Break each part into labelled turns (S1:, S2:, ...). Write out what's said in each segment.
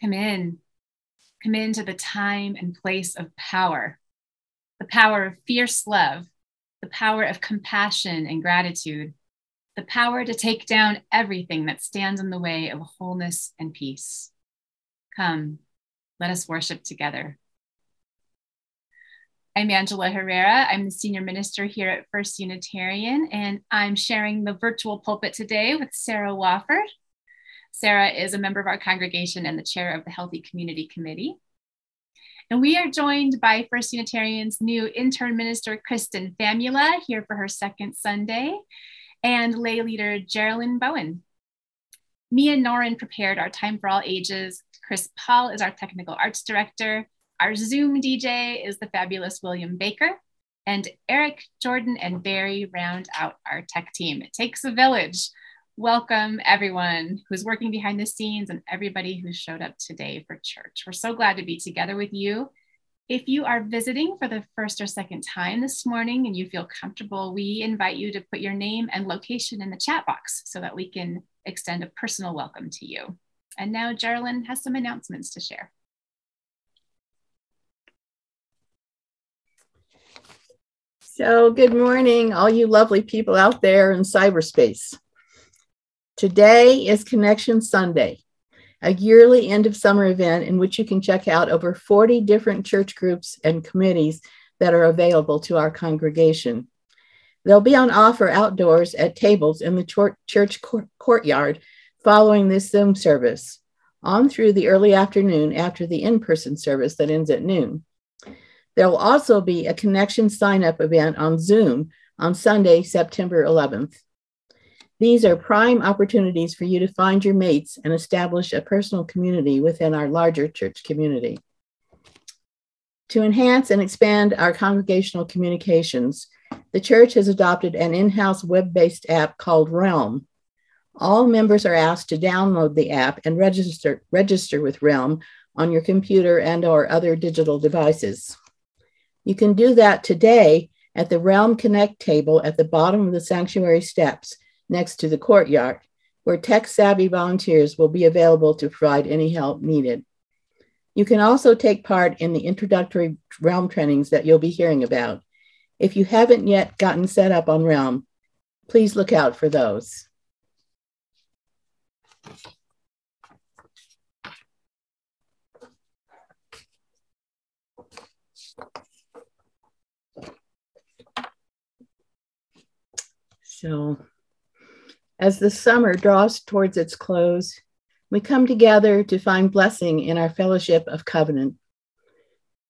S1: Come in. Come into the time and place of power, the power of fierce love, the power of compassion and gratitude, the power to take down everything that stands in the way of wholeness and peace. Come, let us worship together. I'm Angela Herrera. I'm the senior minister here at First Unitarian, and I'm sharing the virtual pulpit today with Sarah Wofford. Sarah is a member of our congregation and the chair of the Healthy Community Committee. And we are joined by First Unitarian's new intern minister, Kristen Famula, here for her second Sunday, and lay leader, Geraldine Bowen. Mia Noren prepared our Time for All Ages. Chris Paul is our technical arts director. Our Zoom DJ is the fabulous William Baker, and Eric, Jordan, and Barry round out our tech team. It takes a village. Welcome, everyone who's working behind the scenes and everybody who showed up today for church. We're so glad to be together with you. If you are visiting for the first or second time this morning and you feel comfortable, we invite you to put your name and location in the chat box so that we can extend a personal welcome to you. And now Geraldine has some announcements to share.
S2: So, good morning, all you lovely people out there in cyberspace. Today is Connection Sunday, a yearly end of summer event in which you can check out over 40 different church groups and committees that are available to our congregation. They'll be on offer outdoors at tables in the church courtyard following this Zoom service, on through the early afternoon after the in person service that ends at noon. There will also be a connection sign up event on Zoom on Sunday, September 11th. These are prime opportunities for you to find your mates and establish a personal community within our larger church community. To enhance and expand our congregational communications, the church has adopted an in house web based app called Realm. All members are asked to download the app and register, register with Realm on your computer and or other digital devices. You can do that today at the Realm Connect table at the bottom of the sanctuary steps next to the courtyard, where tech savvy volunteers will be available to provide any help needed. You can also take part in the introductory Realm trainings that you'll be hearing about. If you haven't yet gotten set up on Realm, please look out for those. So, as the summer draws towards its close, we come together to find blessing in our fellowship of covenant.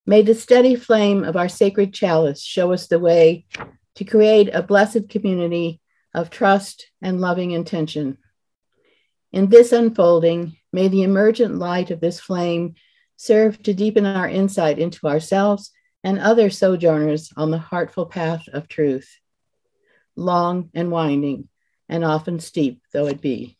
S2: May the steady flame of our sacred chalice show us the way to create a blessed community of trust and loving intention. In this unfolding, may the emergent light of this flame serve to deepen our insight into ourselves and other sojourners on the heartful path of truth long and winding, and often steep though it be.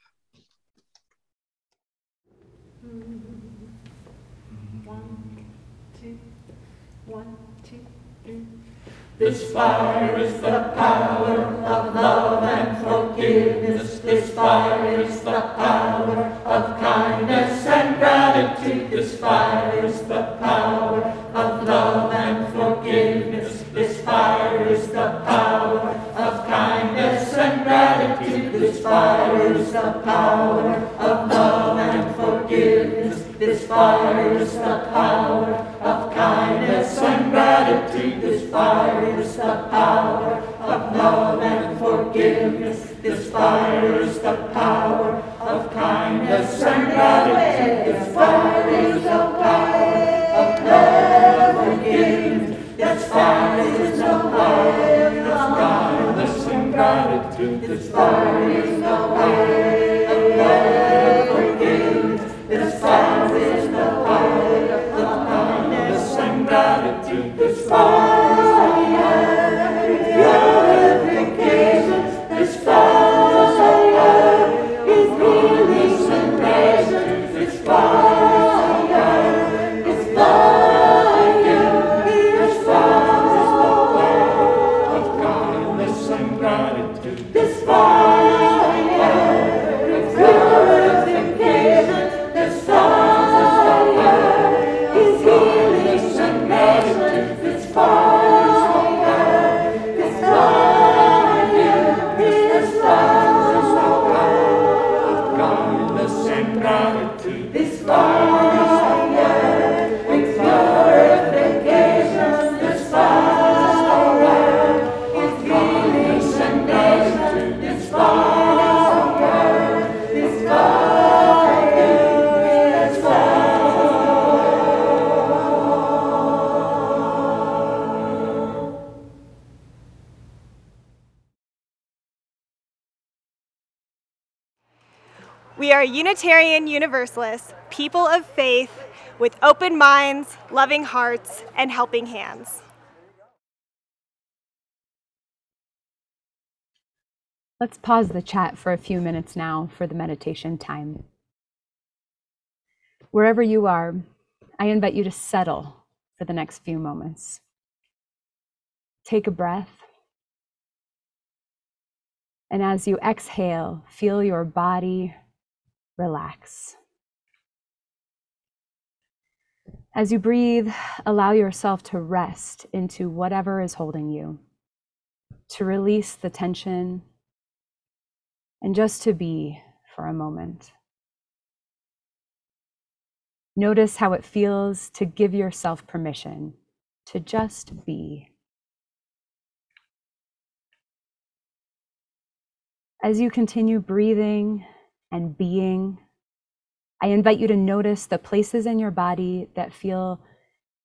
S3: This fire is the power of love and forgiveness. This fire is the power of kindness and gratitude. This fire is the power of love and forgiveness. This fire is the power gratitude. This fire is the power of love and forgiveness. This fire is the power of kindness and gratitude. This fire is the power of love and forgiveness. This fire is the power of kindness and gratitude. This fire is the This fire
S4: Unitarian Universalists, people of faith with open minds, loving hearts, and helping hands.
S5: Let's pause the chat for a few minutes now for the meditation time. Wherever you are, I invite you to settle for the next few moments. Take a breath. And as you exhale, feel your body relax. As you breathe, allow yourself to rest into whatever is holding you, to release the tension, and just to be for a moment. Notice how it feels to give yourself permission to just be. As you continue breathing and being, I invite you to notice the places in your body that feel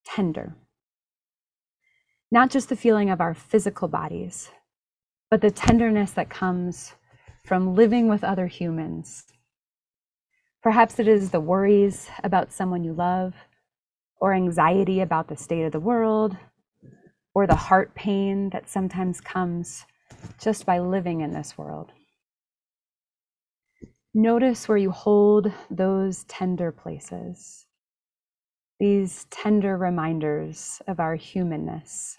S5: tender. Not just the feeling of our physical bodies, but the tenderness that comes from living with other humans. Perhaps it is the worries about someone you love, or anxiety about the state of the world, or the heart pain that sometimes comes just by living in this world. Notice where you hold those tender places, these tender reminders of our humanness.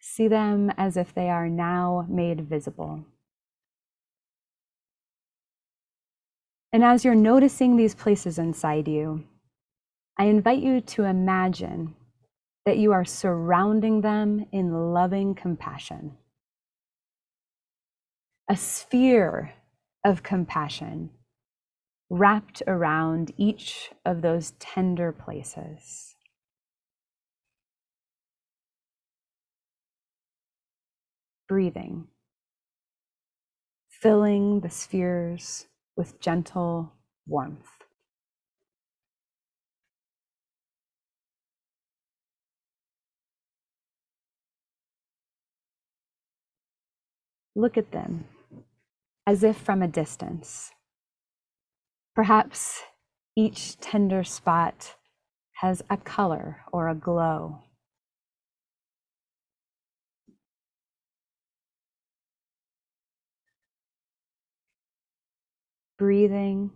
S5: See them as if they are now made visible. And as you're noticing these places inside you, I invite you to imagine that you are surrounding them in loving compassion. A sphere of compassion wrapped around each of those tender places. Breathing, filling the spheres with gentle warmth. Look at them as if from a distance. Perhaps each tender spot has a color or a glow. Breathing,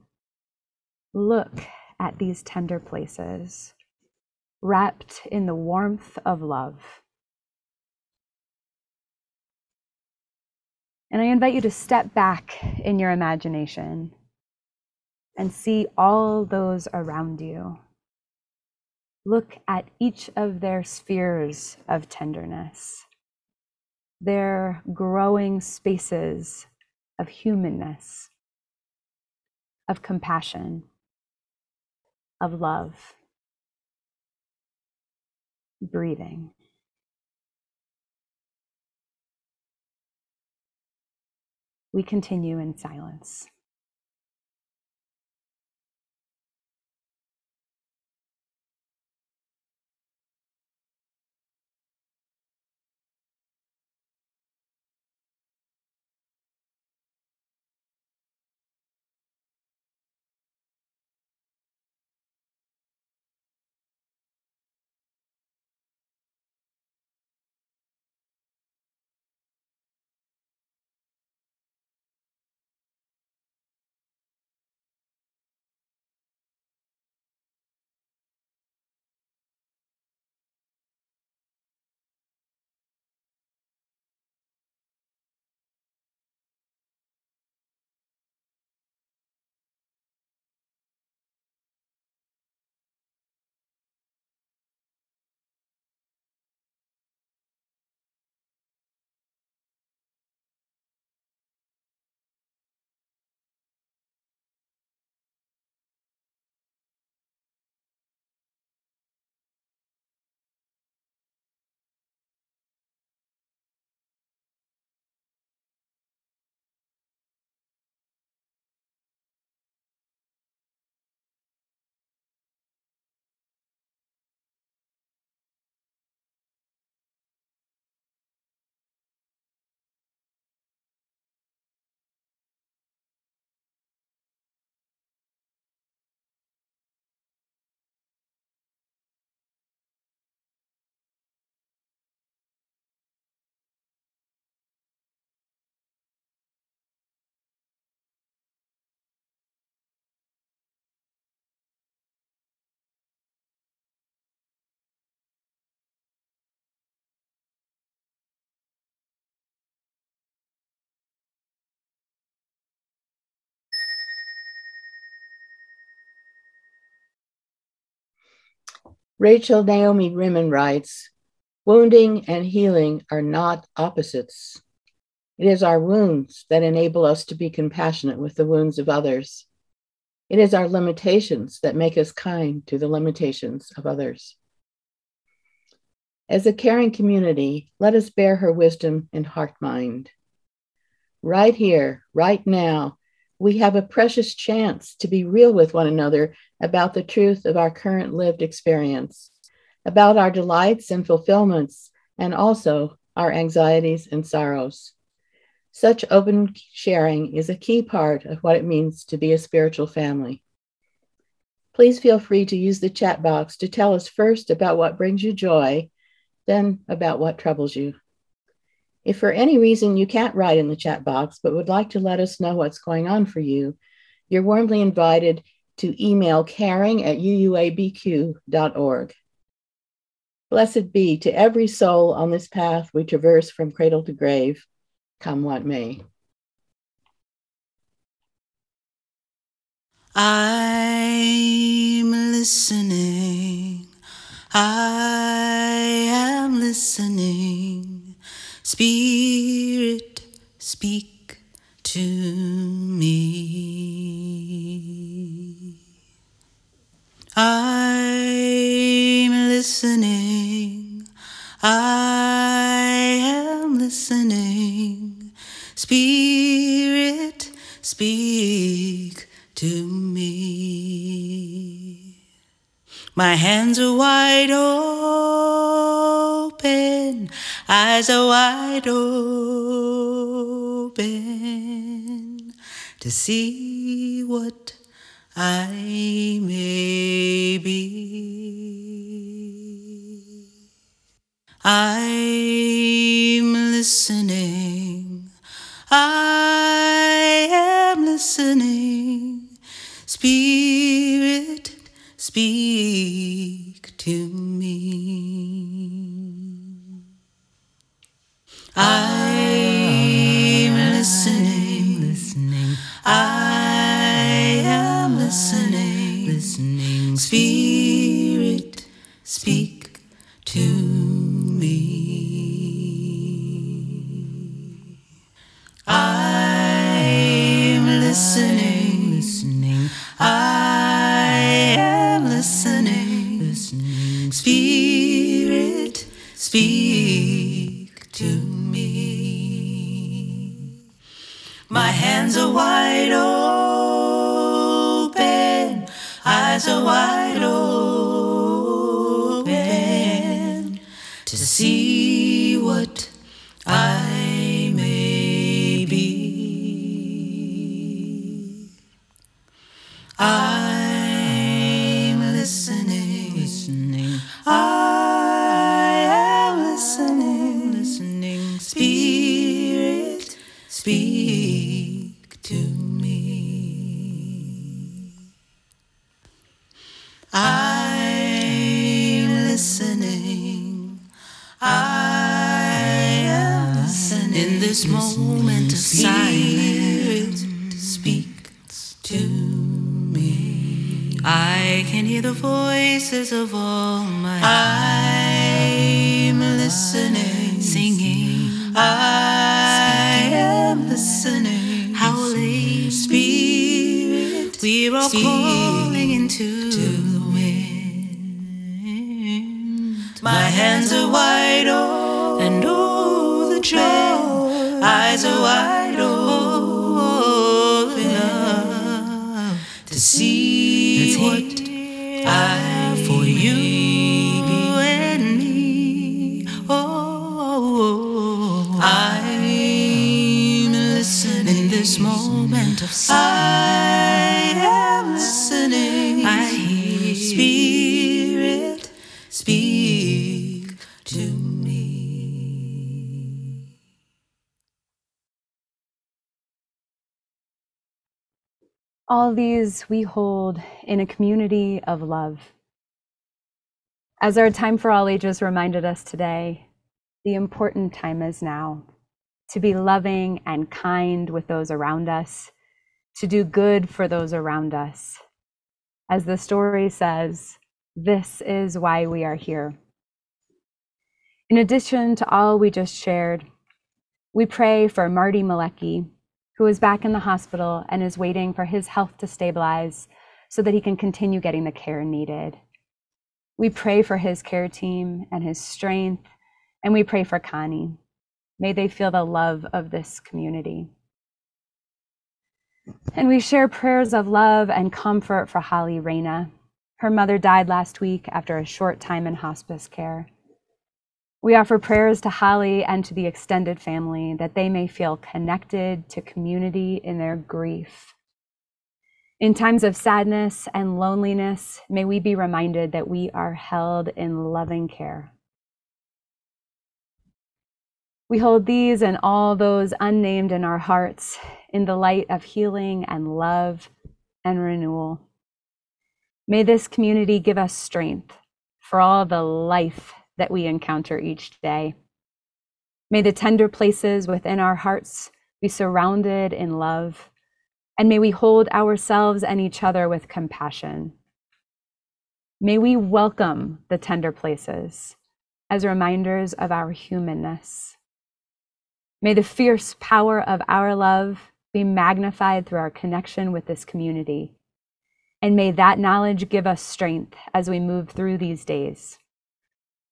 S5: look at these tender places, wrapped in the warmth of love. And I invite you to step back in your imagination and see all those around you. Look at each of their spheres of tenderness, their growing spaces of humanness, of compassion, of love. Breathing. We continue in silence.
S2: Rachel Naomi Remen writes Wounding and healing are not opposites. It is our wounds that enable us to be compassionate with the wounds of others. It is our limitations that make us kind to the limitations of others. As a caring community, let us bear her wisdom and heart mind. Right here, right now, we have a precious chance to be real with one another about the truth of our current lived experience, about our delights and fulfillments, and also our anxieties and sorrows. Such open sharing is a key part of what it means to be a spiritual family. Please feel free to use the chat box to tell us first about what brings you joy then about what troubles you. If for any reason you can't write in the chat box but would like to let us know what's going on for you, you're warmly invited to email caring at uuabq.org. Blessed be to every soul on this path we traverse from cradle to grave, come what may.
S6: I'm listening. I am listening. Spirit, speak to me. I'm listening. I am listening. Spirit, speak to me. My hands are wide open, eyes are wide open to see what I may be. I'm listening. I this moment of silence. speaks to me. I can hear the voices of all my. I'm listening, singing. I am listening, howling. Spirit, we're all calling into the wind. My hands are wide open, Eyes are wide open to see what I for you and me. Oh, I'm listening in this moment of silence.
S5: All these we hold in a community of love. As our time for all ages reminded us today, the important time is now to be loving and kind with those around us, to do good for those around us. As the story says, This is why we are here. In addition to all we just shared, we pray for Marty Malecki, who is back in the hospital and is waiting for his health to stabilize so that he can continue getting the care needed. We pray for his care team and his strength, and we pray for Connie. May they feel the love of this community. And we share prayers of love and comfort for Holly Reyna. Her mother died last week after a short time in hospice care. We offer prayers to Holly and to the extended family that they may feel connected to community in their grief. In times of sadness and loneliness, may we be reminded that we are held in loving care. We hold these and all those unnamed in our hearts in the light of healing and love and renewal. May this community give us strength for all the life that we encounter each day. May the tender places within our hearts be surrounded in love, and may we hold ourselves and each other with compassion. May we welcome the tender places as reminders of our humanness. May the fierce power of our love be magnified through our connection with this community. And may that knowledge give us strength as we move through these days.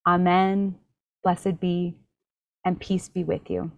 S5: Amen. Blessed be, and peace be with you.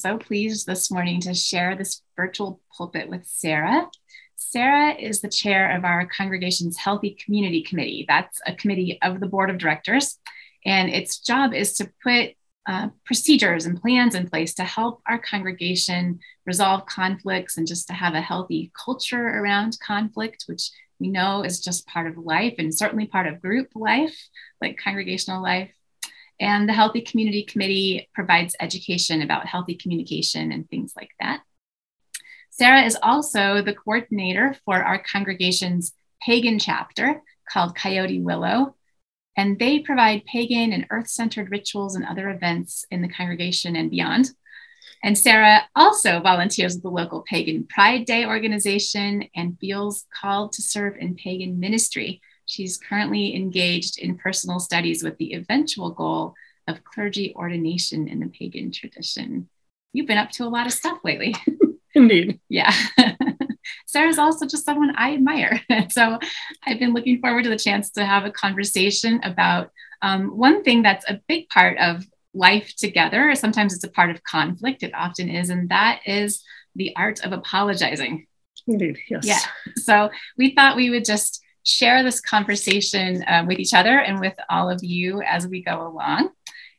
S1: So pleased this morning to share this virtual pulpit with Sarah. Sarah is the chair of our congregation's Healthy Community Committee. That's a committee of the board of directors, and its job is to put uh, procedures and plans in place to help our congregation resolve conflicts and just to have a healthy culture around conflict, which we know is just part of life and certainly part of group life, like congregational life. And the Healthy Community Committee provides education about healthy communication and things like that. Sarah is also the coordinator for our congregation's pagan chapter called Coyote Willow. And they provide pagan and earth centered rituals and other events in the congregation and beyond. And Sarah also volunteers with the local Pagan Pride Day organization and feels called to serve in pagan ministry She's currently engaged in personal studies with the eventual goal of clergy ordination in the pagan tradition. You've been up to a lot of stuff lately.
S2: Indeed.
S1: yeah. Sarah's also just someone I admire. so I've been looking forward to the chance to have a conversation about um, one thing that's a big part of life together. Sometimes it's a part of conflict, it often is, and that is the art of apologizing.
S7: Indeed, yes.
S1: Yeah. So we thought we would just share this conversation uh, with each other and with all of you as we go along.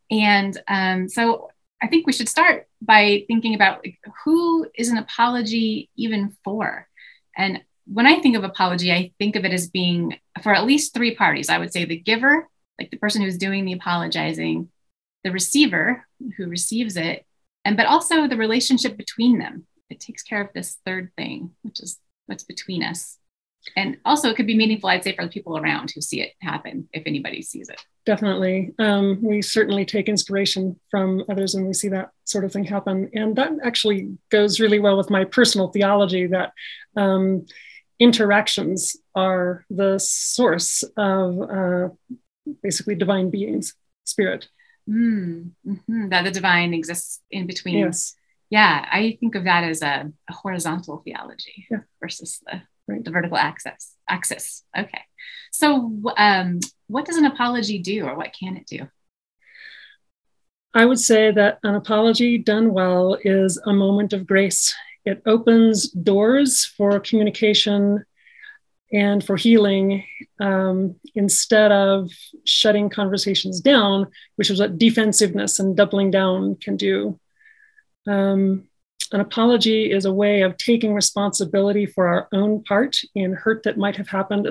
S1: And um, so I think we should start by thinking about like, who is an apology even for? And when I think of apology, I think of it as being for at least three parties. I would say the giver, like the person who's doing the apologizing, the receiver who receives it, and but also the relationship between them. It takes care of this third thing, which is what's between us. And also, it could be meaningful, I'd say, for the people around who see it happen, if anybody sees it.
S7: Definitely. Um, we certainly take inspiration from others when we see that sort of thing happen. And that actually goes really well with my personal theology that um, interactions are the source of uh, basically divine beings, spirit.
S1: Mm, hmm That the divine exists in between.
S7: Yes.
S1: Yeah, I think of that as a, a horizontal theology
S7: Yeah.
S1: versus the,
S7: Right.
S1: the vertical axis. Axis. Okay. So, um, what does an apology do, or what can it do?
S7: I would say that an apology done well is a moment of grace. It opens doors for communication and for healing um, instead of shutting conversations down, which is what defensiveness and doubling down can do. Um, an apology is a way of taking responsibility for our own part in hurt that might have happened,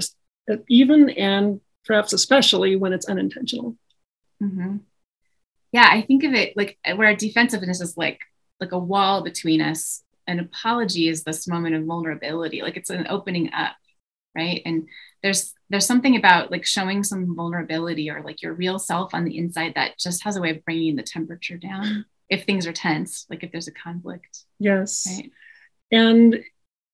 S7: even and perhaps especially when it's unintentional.
S1: hmm Yeah, I think of it like where defensiveness is like like a wall between us. An apology is this moment of vulnerability, like it's an opening up, right? And there's there's something about like showing some vulnerability or like your real self on the inside that just has a way of bringing the temperature down if things are tense, like if there's a conflict,
S7: Yes.
S1: right?
S7: and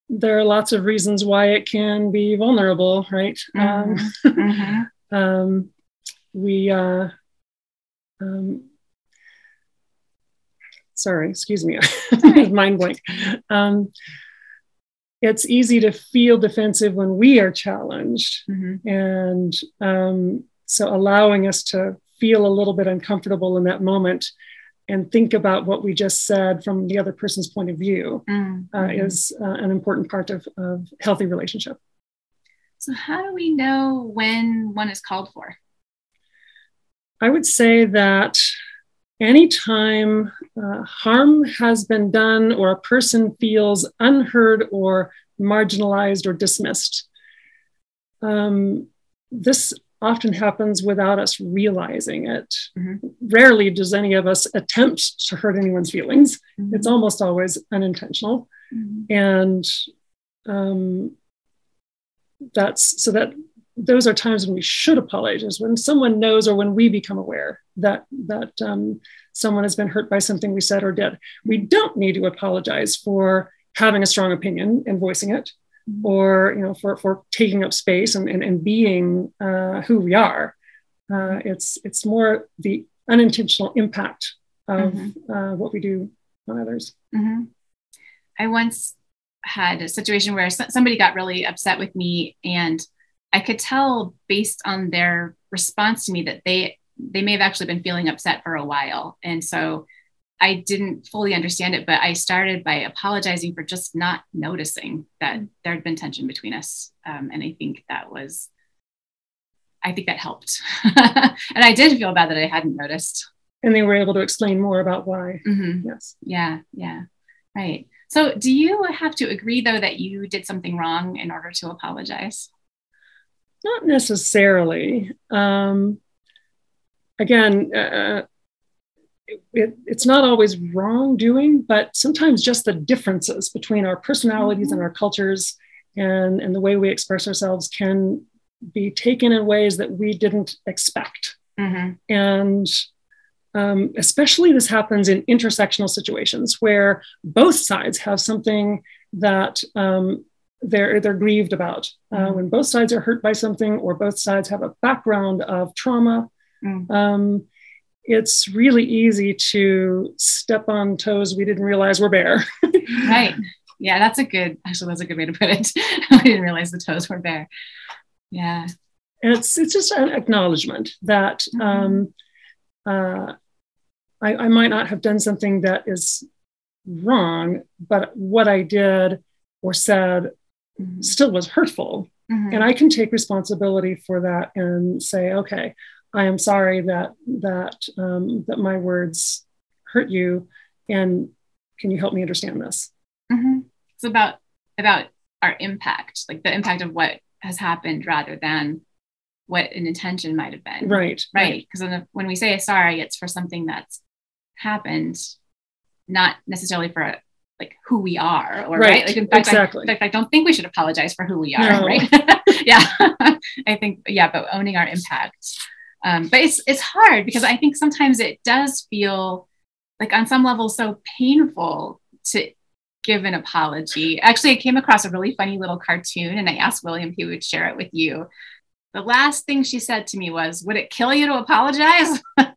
S7: there are lots of reasons why it can be vulnerable right um,
S1: Mhm.
S7: um, we uh, um, sorry excuse me mind blank um, it's easy to feel defensive when we are challenged
S1: Mhm.
S7: and um, so allowing us to feel a little bit uncomfortable in that moment and think about what we just said from the other person's point of view uh,
S1: mhm.
S7: is uh, an important part of, of healthy relationship.
S1: So how do we know when one is called for?
S7: I would say that anytime uh, harm has been done or a person feels unheard or marginalized or dismissed, um, this often happens without us realizing it.
S1: Mhm.
S7: Rarely does any of us attempt to hurt anyone's feelings. It's
S1: Mhm.
S7: almost always unintentional.
S1: Mhm.
S7: and um, that's so that those are times when we should apologize when someone knows or when we become aware that that um, someone has been hurt by something we said or did we don't need to apologize for having a strong opinion and voicing it. Or you know for, for taking up space and, and, and being uh, who we are. Uh, it's it's more the unintentional impact of
S1: Mhm.
S7: uh, what we do on others.
S1: Hmm I once had a situation where somebody got really upset with me, and I could tell based on their response to me that they they may have actually been feeling upset for a while, and so I didn't fully understand it. But I started by apologizing for just not noticing that there had been tension between us, um, and I think that was. I think that helped. and I did feel bad that I hadn't noticed.
S7: and they were able to explain more about why
S1: Mhm.
S7: yes
S1: Yeah, yeah, right. So, do you have to agree though that you did something wrong in order to apologize?
S7: Not necessarily. Um, again, uh, it, it's not always wrongdoing, but sometimes just the differences between our personalities and our cultures and, and the way we express ourselves can be taken in ways that we didn't expect.
S1: Mm-hmm.
S7: And um, especially this happens in intersectional situations where both sides have something that um, they're, they're grieved about. Uh,
S1: Mhm.
S7: when both sides are hurt by something or both sides have a background of trauma,
S1: Mm.
S7: um, it's really easy to step on toes we didn't realize were bare.
S1: Right. Yeah, that's a good. Actually, that's a good way to put it. we didn't realize the toes were bare. Yeah.
S7: and it's it's just an acknowledgement that um, uh, I, I might not have done something that is wrong, but what I did or said
S1: Mhm.
S7: still was hurtful.
S1: Mhm.
S7: And I can take responsibility for that and say, okay, I am sorry that that um, that my words hurt you, and can you help me understand this?
S1: Mhm. It's about about our impact, like the impact of what has happened rather than what an intention might have been.
S7: Right,
S1: Right. Because when we say sorry, it's for something that's happened, not necessarily for like who we are or right.
S7: Right,
S1: Like in fact,
S7: exactly.
S1: I, in fact, I don't think we should apologize for who we are.
S7: No.
S1: Right. yeah. I think, yeah, but owning our impact. Um, but it's it's hard because I think sometimes it does feel like on some level so painful to give an apology. Actually, I came across a really funny little cartoon and I asked William if he would share it with you. The last thing she said to me was, Would it kill you to apologize? there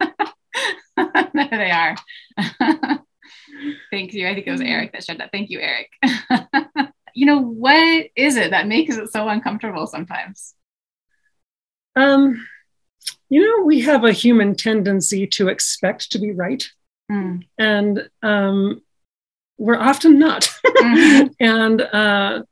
S1: they are. Thank you. I think it was Eric that shared that. Thank you, Eric. you know, what is it that makes it so uncomfortable sometimes?
S7: Um, you know, we have a human tendency to expect to be right,
S1: Mm,
S7: and um, we're often not.
S1: Mhm.
S7: and uh,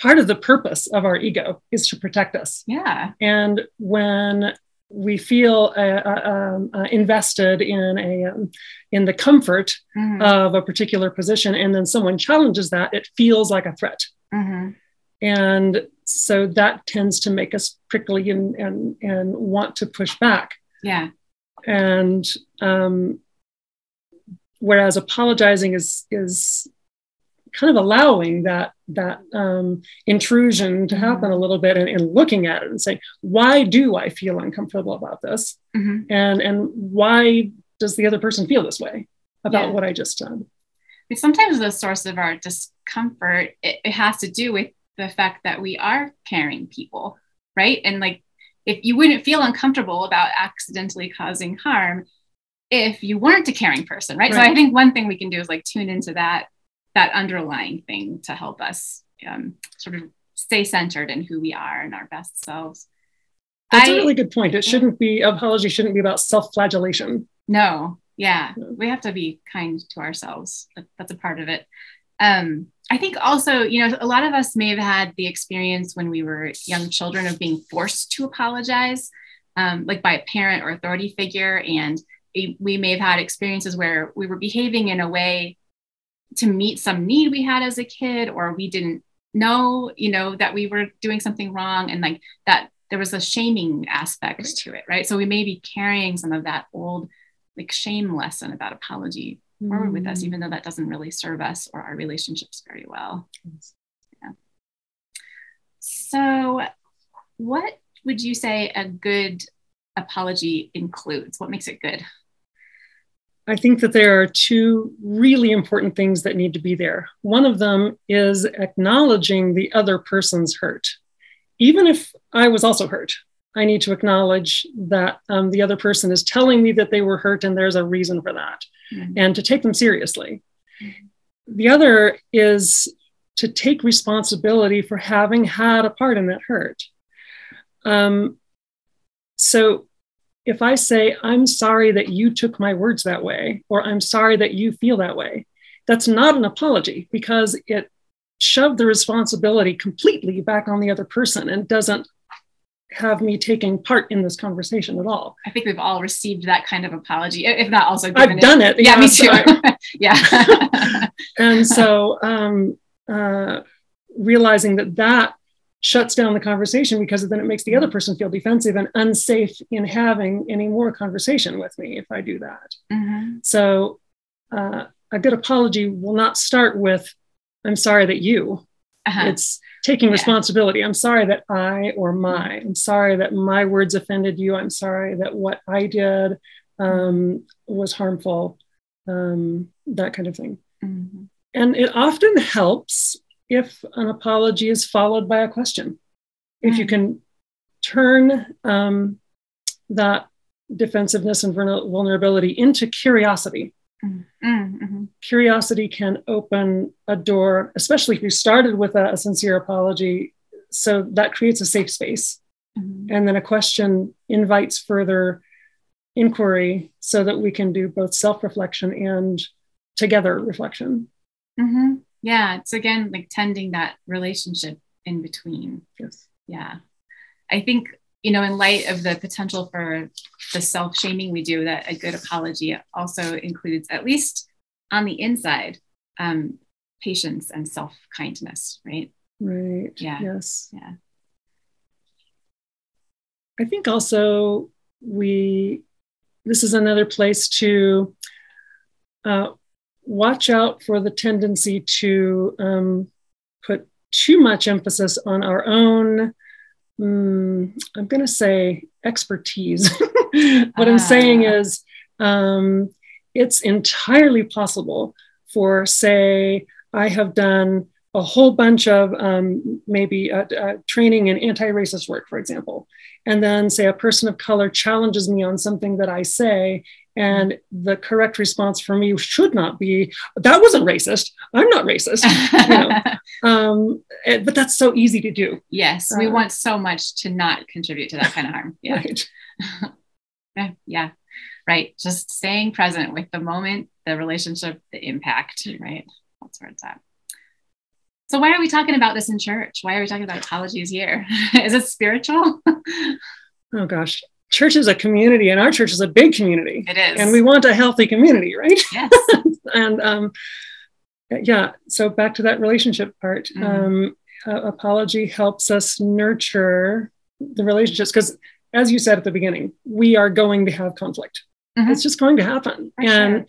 S7: part of the purpose of our ego is to protect us.
S1: Yeah.
S7: And when we feel uh, uh, um, uh, invested in a um, in the comfort
S1: Mhm,
S7: of a particular position, and then someone challenges that, it feels like a threat.
S1: mhm,
S7: And so that tends to make us prickly and and and want to push back.
S1: Yeah.
S7: And um, whereas apologizing is is kind of allowing that that um, intrusion to happen a little bit and, and looking at it and saying, why do I feel uncomfortable about this?
S1: Mhm.
S7: And and why does the other person feel this way about
S1: Yeah.
S7: what I just done?
S1: Sometimes the source of our discomfort it, it has to do with the fact that we are caring people right and like if you wouldn't feel uncomfortable about accidentally causing harm if you weren't a caring person right, so i think one thing we can do is like tune into that that underlying thing to help us um, sort of stay centered in who we are and our best selves
S7: That's a
S1: I-
S7: really good point. It shouldn't be apology shouldn't be about self-flagellation.
S1: No, yeah, we have to be kind to ourselves. That's a part of it. Um, I think also, you know, a lot of us may have had the experience when we were young children of being forced to apologize, um, like by a parent or authority figure. And we we may have had experiences where we were behaving in a way to meet some need we had as a kid, or we didn't know, you know, that we were doing something wrong. And like that, there was a shaming aspect to it, right? So we may be carrying some of that old like shame lesson about apology forward with us, even though that doesn't really serve us or our relationships very well. Yeah. So, what would you say a good apology includes? What makes it good?
S7: I think that there are two really important things that need to be there. One of them is acknowledging the other person's hurt. Even if I was also hurt, I need to acknowledge that um, the other person is telling me that they were hurt and there's a reason for that,
S1: Mhm.
S7: and to take them seriously. The other is to take responsibility for having had a part in that hurt. Um, so if I say, I'm sorry that you took my words that way, or I'm sorry that you feel that way, that's not an apology because it shoved the responsibility completely back on the other person and doesn't have me taking part in this conversation at all.
S1: I think we've all received that kind of apology, if not also given
S7: I've done it.
S1: Yeah, me too.
S7: I-
S1: yeah.
S7: and so um, uh, realizing that that shuts down the conversation because then it makes the other person feel defensive and unsafe in having any more conversation with me if I do that.
S1: Mhm.
S7: So uh, a good apology will not start with, I'm sorry that you.
S1: Uh-huh.
S7: It's taking
S1: Yeah.
S7: responsibility. I'm sorry that I or my. I'm sorry that my words offended you. I'm sorry that what I did um, was harmful. Um, that kind of thing.
S1: Mhm.
S7: And it often helps if an apology is followed by a question. If you
S1: Mm.
S7: can turn um, that defensiveness and vulnerability into curiosity.
S1: Mhm. Mhm.
S7: Curiosity can open a door, especially if you started with a, a sincere apology. So that creates a safe space.
S1: Mhm.
S7: And then a question invites further inquiry so that we can do both self reflection and together reflection.
S1: Mm-hmm. Yeah, it's again like tending that relationship in between.
S7: Yes.
S1: Yeah. I think, you know, in light of the potential for the self shaming we do, that a good apology also includes, at least on the inside, um, patience and self kindness, right?
S7: Right.
S1: Yeah.
S7: Yes.
S1: Yeah.
S7: I think also we, this is another place to uh, watch out for the tendency to um, put too much emphasis on our own, um, I'm going to say expertise. what I'm saying
S1: Ah.
S7: is um, it's entirely possible for, say, I have done a whole bunch of um, maybe uh, uh, training in anti racist work, for example. And then, say, a person of color challenges me on something that I say, and the correct response for me should not be, that wasn't racist. I'm not racist. you know. um, but that's so easy to do.
S1: yes, we
S7: Uh,
S1: want so much to not contribute to that kind of harm. Yeah.
S7: Right.
S1: Yeah, yeah, right. Just staying present with the moment, the relationship, the impact, right? That's where it's at. So, why are we talking about this in church? Why are we talking about apologies here? is it spiritual?
S7: Oh gosh. Church is a community, and our church is a big community.
S1: it is.
S7: And we want a healthy community, right?
S1: yes.
S7: and um, yeah, so back to that relationship part.
S1: Mhm.
S7: Um, uh, apology helps us nurture the relationships because, as you said at the beginning, we are going to have conflict.
S1: Mhm.
S7: It's just going to happen.
S1: For
S7: and
S1: sure.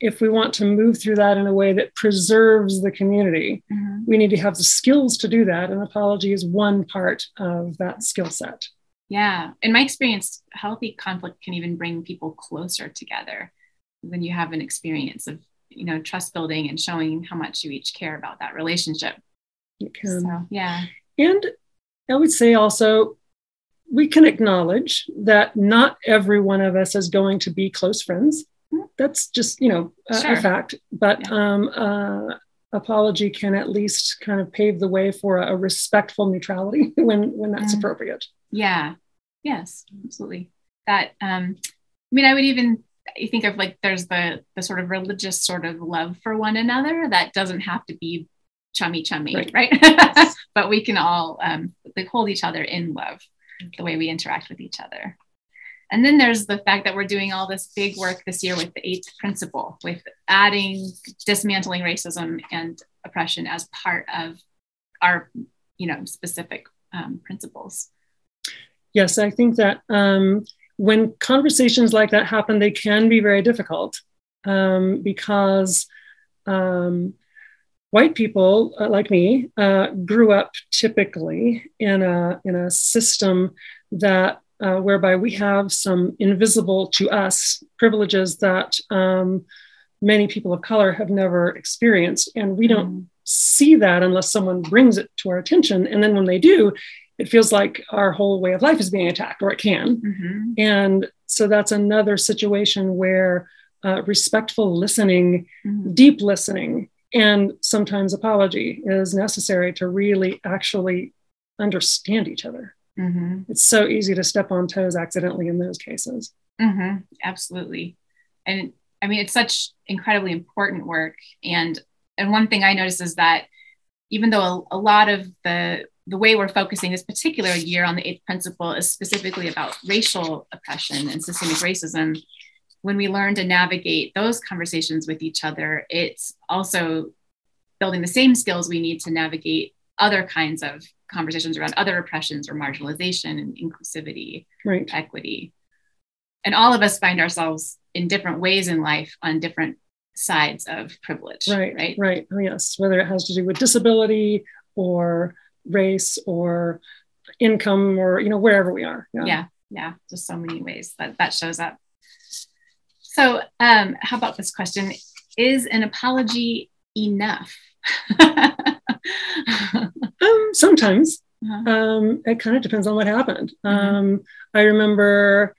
S7: if we want to move through that in a way that preserves the community,
S1: Mhm.
S7: we need to have the skills to do that. And apology is one part of that skill set.
S1: Yeah. In my experience, healthy conflict can even bring people closer together when you have an experience of, you know, trust building and showing how much you each care about that relationship.
S7: It can.
S1: So, yeah.
S7: And I would say also, we can acknowledge that not every one of us is going to be close friends.
S1: Mhm.
S7: That's just, you know, a, a fact. But um, uh, apology can at least kind of pave the way for a, a respectful neutrality when when that's
S1: Mhm.
S7: appropriate.
S1: Yeah. Yes, absolutely. That um I mean I would even I think of like there's the the sort of religious sort of love for one another that doesn't have to be chummy chummy,
S7: Right.
S1: right? but we can all um like hold each other in love the way we interact with each other. And then there's the fact that we're doing all this big work this year with the eighth principle, with adding dismantling racism and oppression as part of our, you know, specific um, principles.
S7: Yes, I think that um, when conversations like that happen, they can be very difficult um, because um, white people uh, like me uh, grew up typically in a in a system that uh, whereby we have some invisible to us privileges that um, many people of color have never experienced, and we don't see that unless someone brings it to our attention. And then when they do, it feels like our whole way of life is being attacked, or it can.
S1: Mhm.
S7: And so that's another situation where uh, respectful listening,
S1: Mhm.
S7: deep listening, and sometimes apology is necessary to really actually understand each other.
S1: Mhm.
S7: It's so easy to step on toes accidentally in those cases.
S1: hmm Absolutely. And I mean, it's such incredibly important work. And and one thing I noticed is that even though a, a lot of the the way we're focusing this particular year on the eighth principle is specifically about racial oppression and systemic racism, when we learn to navigate those conversations with each other, it's also building the same skills we need to navigate other kinds of conversations around other oppressions or marginalization and inclusivity
S7: Right.
S1: equity. And all of us find ourselves in different ways in life on different sides of privilege.
S7: Right.
S1: Right.
S7: Right. Oh, yes. Whether it has to do with disability or race or income or, you know, wherever we are.
S1: Yeah. Yeah. Just so many ways that that shows up. So, um, how about this question? Is an apology enough?
S7: Um, sometimes.
S1: Uh-huh.
S7: Um, it kind of depends on what happened.
S1: Mhm.
S7: Um, I remember,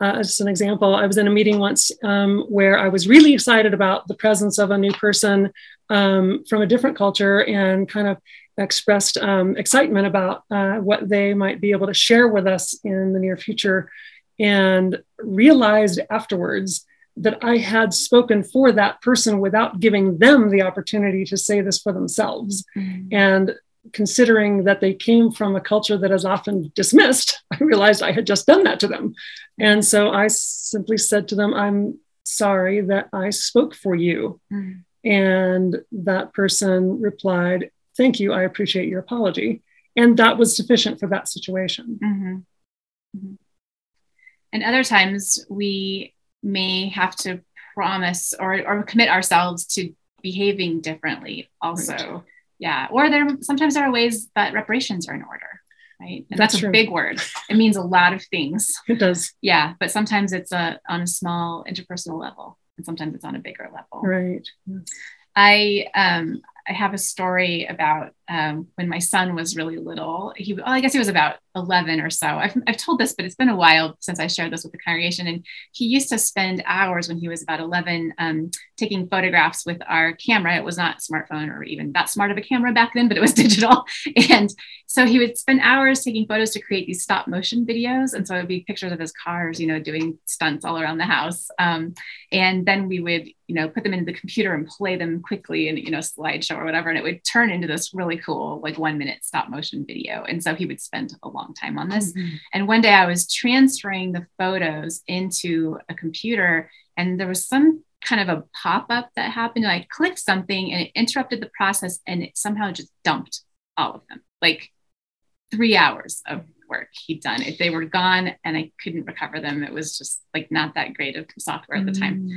S7: uh, as an example, I was in a meeting once um, where I was really excited about the presence of a new person um, from a different culture and kind of expressed um, excitement about uh, what they might be able to share with us in the near future and realized afterwards that I had spoken for that person without giving them the opportunity to say this for themselves.
S1: Mhm.
S7: And considering that they came from a culture that is often dismissed, I realized I had just done that to them. And so I simply said to them, I'm sorry that I spoke for you.
S1: Mhm.
S7: And that person replied, Thank you. I appreciate your apology. And that was sufficient for that situation.
S1: Mhm. Mhm. And other times we may have to promise or, or commit ourselves to behaving differently also.
S7: Right.
S1: Yeah. Or there sometimes there are ways that reparations are in order. Right. And that's,
S7: That's
S1: a big word. It means a lot of things.
S7: It does.
S1: Yeah. But sometimes it's a on a small interpersonal level and sometimes it's on a bigger level.
S7: Right.
S1: I um I have a story about um, when my son was really little. He, well, I guess he was about 11 or so. I've, I've told this, but it's been a while since I shared this with the congregation. And he used to spend hours when he was about 11 um, taking photographs with our camera. It was not smartphone or even that smart of a camera back then, but it was digital. And so he would spend hours taking photos to create these stop motion videos. And so it would be pictures of his cars, you know, doing stunts all around the house. Um, and then we would, you know, put them into the computer and play them quickly in, you know, slideshow or whatever. And it would turn into this really cool, like one minute stop motion video. And so he would spend a long time on this. And one day I was transferring the photos into a computer and there was some kind of a pop up that happened. And I clicked something and it interrupted the process and it somehow just dumped all of them. Like three hours of work he'd done. If they were gone and I couldn't recover them, it was just like not that great of software at the time.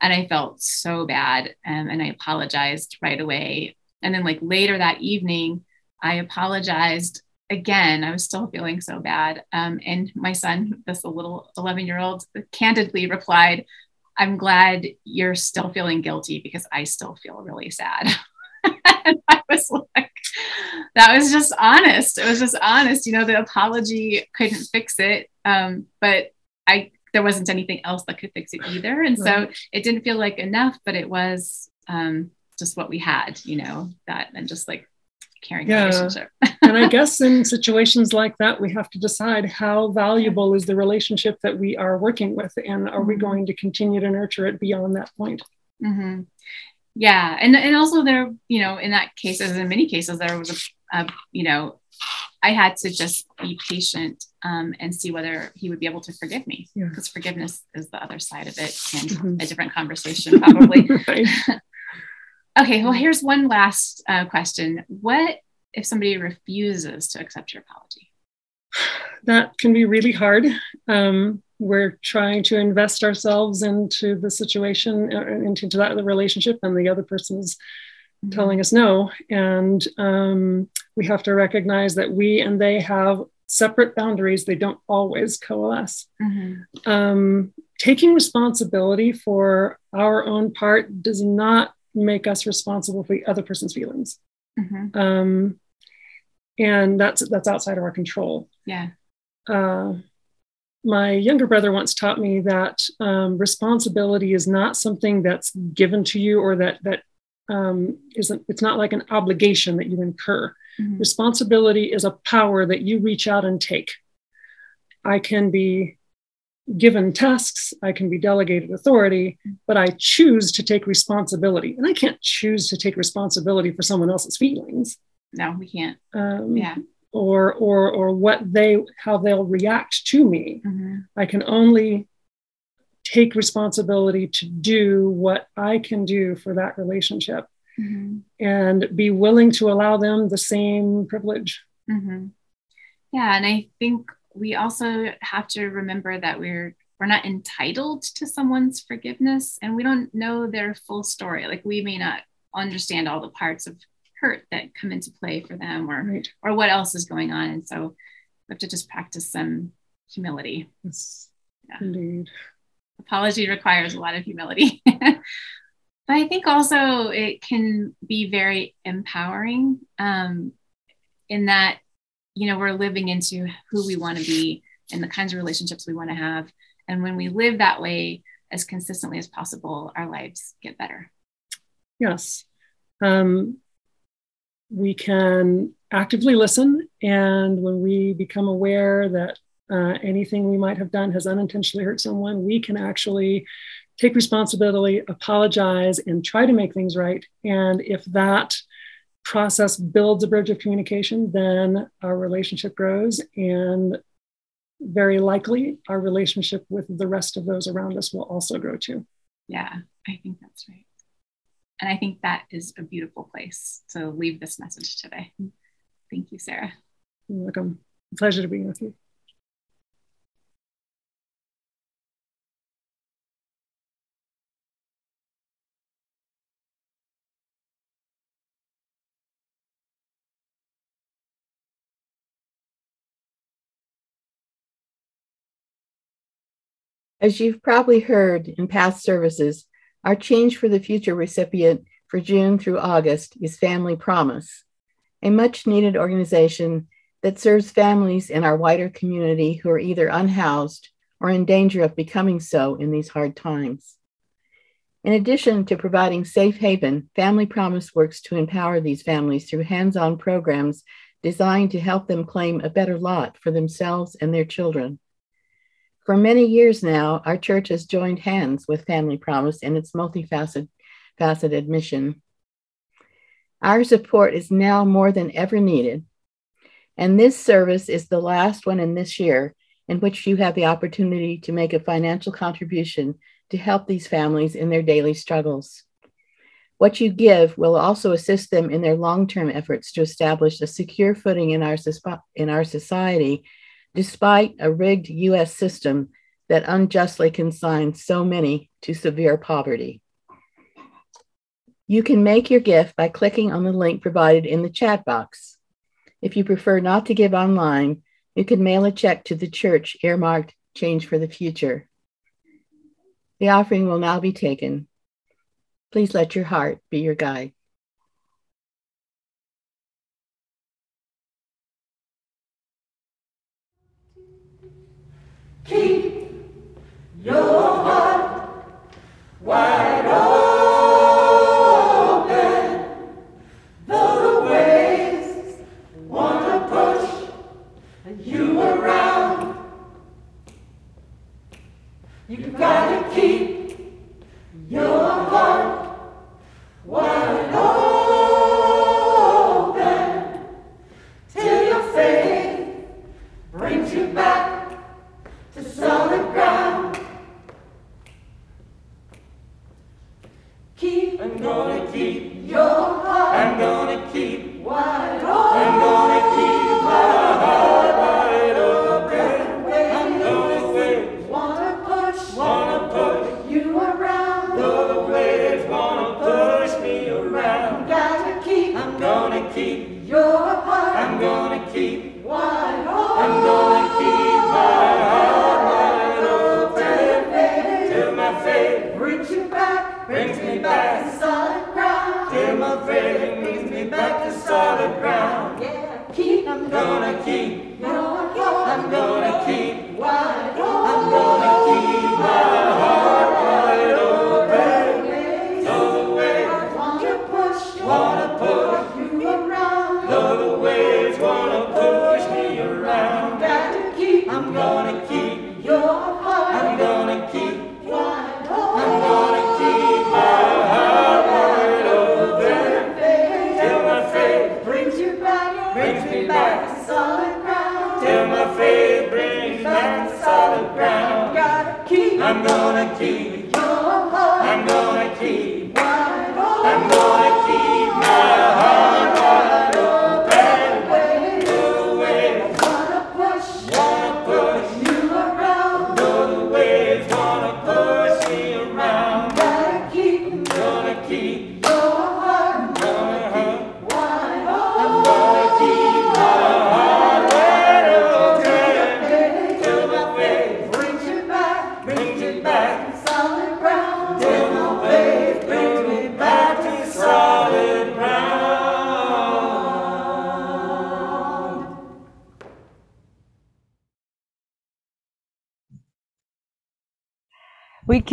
S1: And I felt so bad. Um, and I apologized right away. And then, like later that evening, I apologized again. I was still feeling so bad. Um, and my son, this little 11 year old, candidly replied, I'm glad you're still feeling guilty because I still feel really sad. and I was like, that was just honest. It was just honest. You know, the apology couldn't fix it. Um, but I, there wasn't anything else that could fix it either. And so it didn't feel like enough, but it was um, just what we had, you know, that and just like caring
S7: Yeah.
S1: relationship.
S7: and I guess in situations like that, we have to decide how valuable is the relationship that we are working with, and are we
S1: Mhm.
S7: going to continue to nurture it beyond that point?
S1: hmm Yeah, and and also there, you know, in that case, as in many cases, there was a, a you know, I had to just be patient um, and see whether he would be able to forgive me,
S7: Yeah.
S1: because forgiveness is the other side of it and
S7: Mhm.
S1: a different conversation probably. okay, well, here's one last uh, question: What if somebody refuses to accept your apology?
S7: That can be really hard. Um, we're trying to invest ourselves into the situation, uh, into that the relationship, and the other person's telling us no. And um, we have to recognize that we and they have separate boundaries. They don't always coalesce.
S1: Mhm.
S7: um, taking responsibility for our own part does not make us responsible for the other person's feelings
S1: Mhm.
S7: um, and that's that's outside of our control
S1: Yeah.
S7: uh, my younger brother once taught me that um, responsibility is not something that's given to you or that that um, isn't it's not like an obligation that you incur
S1: Mhm.
S7: responsibility is a power that you reach out and take i can be given tasks i can be delegated authority but i choose to take responsibility and i can't choose to take responsibility for someone else's feelings
S1: No, we can't.
S7: um,
S1: Yeah.
S7: Or or or what they how they'll react to me
S1: Mhm.
S7: i can only take responsibility to do what i can do for that relationship
S1: Mhm.
S7: and be willing to allow them the same privilege
S1: hmm Yeah, and I think we also have to remember that we're we're not entitled to someone's forgiveness, and we don't know their full story. Like we may not understand all the parts of hurt that come into play for them, or
S7: right
S1: or what else is going on, and so we have to just practice some humility.
S7: yes
S1: Yeah.
S7: indeed
S1: apology requires a lot of humility. but I think also it can be very empowering um, in that, you know, we're living into who we want to be and the kinds of relationships we want to have. And when we live that way as consistently as possible, our lives get better.
S7: yes um, we can actively listen and when we become aware that uh, anything we might have done has unintentionally hurt someone we can actually take responsibility, apologize, and try to make things right. And if that process builds a bridge of communication, then our relationship grows. And very likely our relationship with the rest of those around us will also grow too.
S1: Yeah, I think that's right. And I think that is a beautiful place to leave this message today. Thank you, Sarah.
S7: You're welcome. Pleasure to be with you.
S2: As you've probably heard in past services, our Change for the Future recipient for June through August is Family Promise, a much needed organization that serves families in our wider community who are either unhoused or in danger of becoming so in these hard times. In addition to providing safe haven, Family Promise works to empower these families through hands on programs designed to help them claim a better lot for themselves and their children. For many years now, our church has joined hands with Family Promise in its multifaceted faceted mission. Our support is now more than ever needed, and this service is the last one in this year in which you have the opportunity to make a financial contribution to help these families in their daily struggles. What you give will also assist them in their long term efforts to establish a secure footing in our, in our society despite a rigged US system that unjustly consigns so many to severe poverty. You can make your gift by clicking on the link provided in the chat box. If you prefer not to give online, you can mail a check to the church earmarked Change for the Future. The offering will now be taken. Please let your heart be your guide.
S3: Your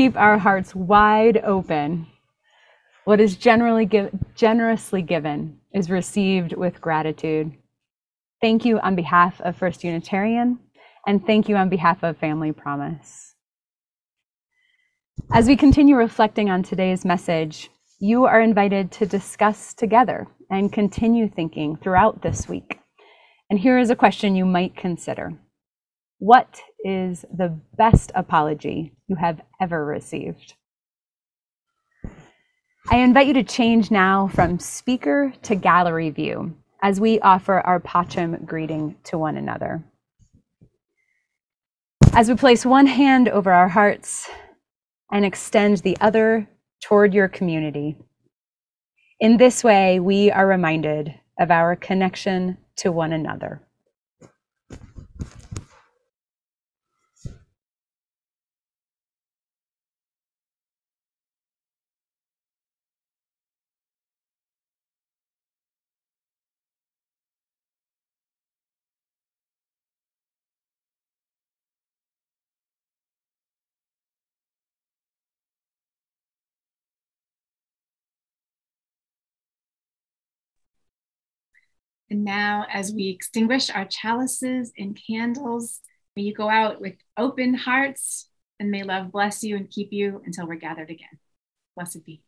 S5: keep our hearts wide open. What is generally give, generously given is received with gratitude. Thank you on behalf of First Unitarian, and thank you on behalf of Family Promise. As we continue reflecting on today's message, you are invited to discuss together and continue thinking throughout this week. And here is a question you might consider What is the best apology you have ever received? I invite you to change now from speaker to gallery view as we offer our Pacham greeting to one another. As we place one hand over our hearts and extend the other toward your community. In this way, we are reminded of our connection to one another.
S1: And now, as we extinguish our chalices and candles, may you go out with open hearts, and may love bless you and keep you until we're gathered again. Blessed be.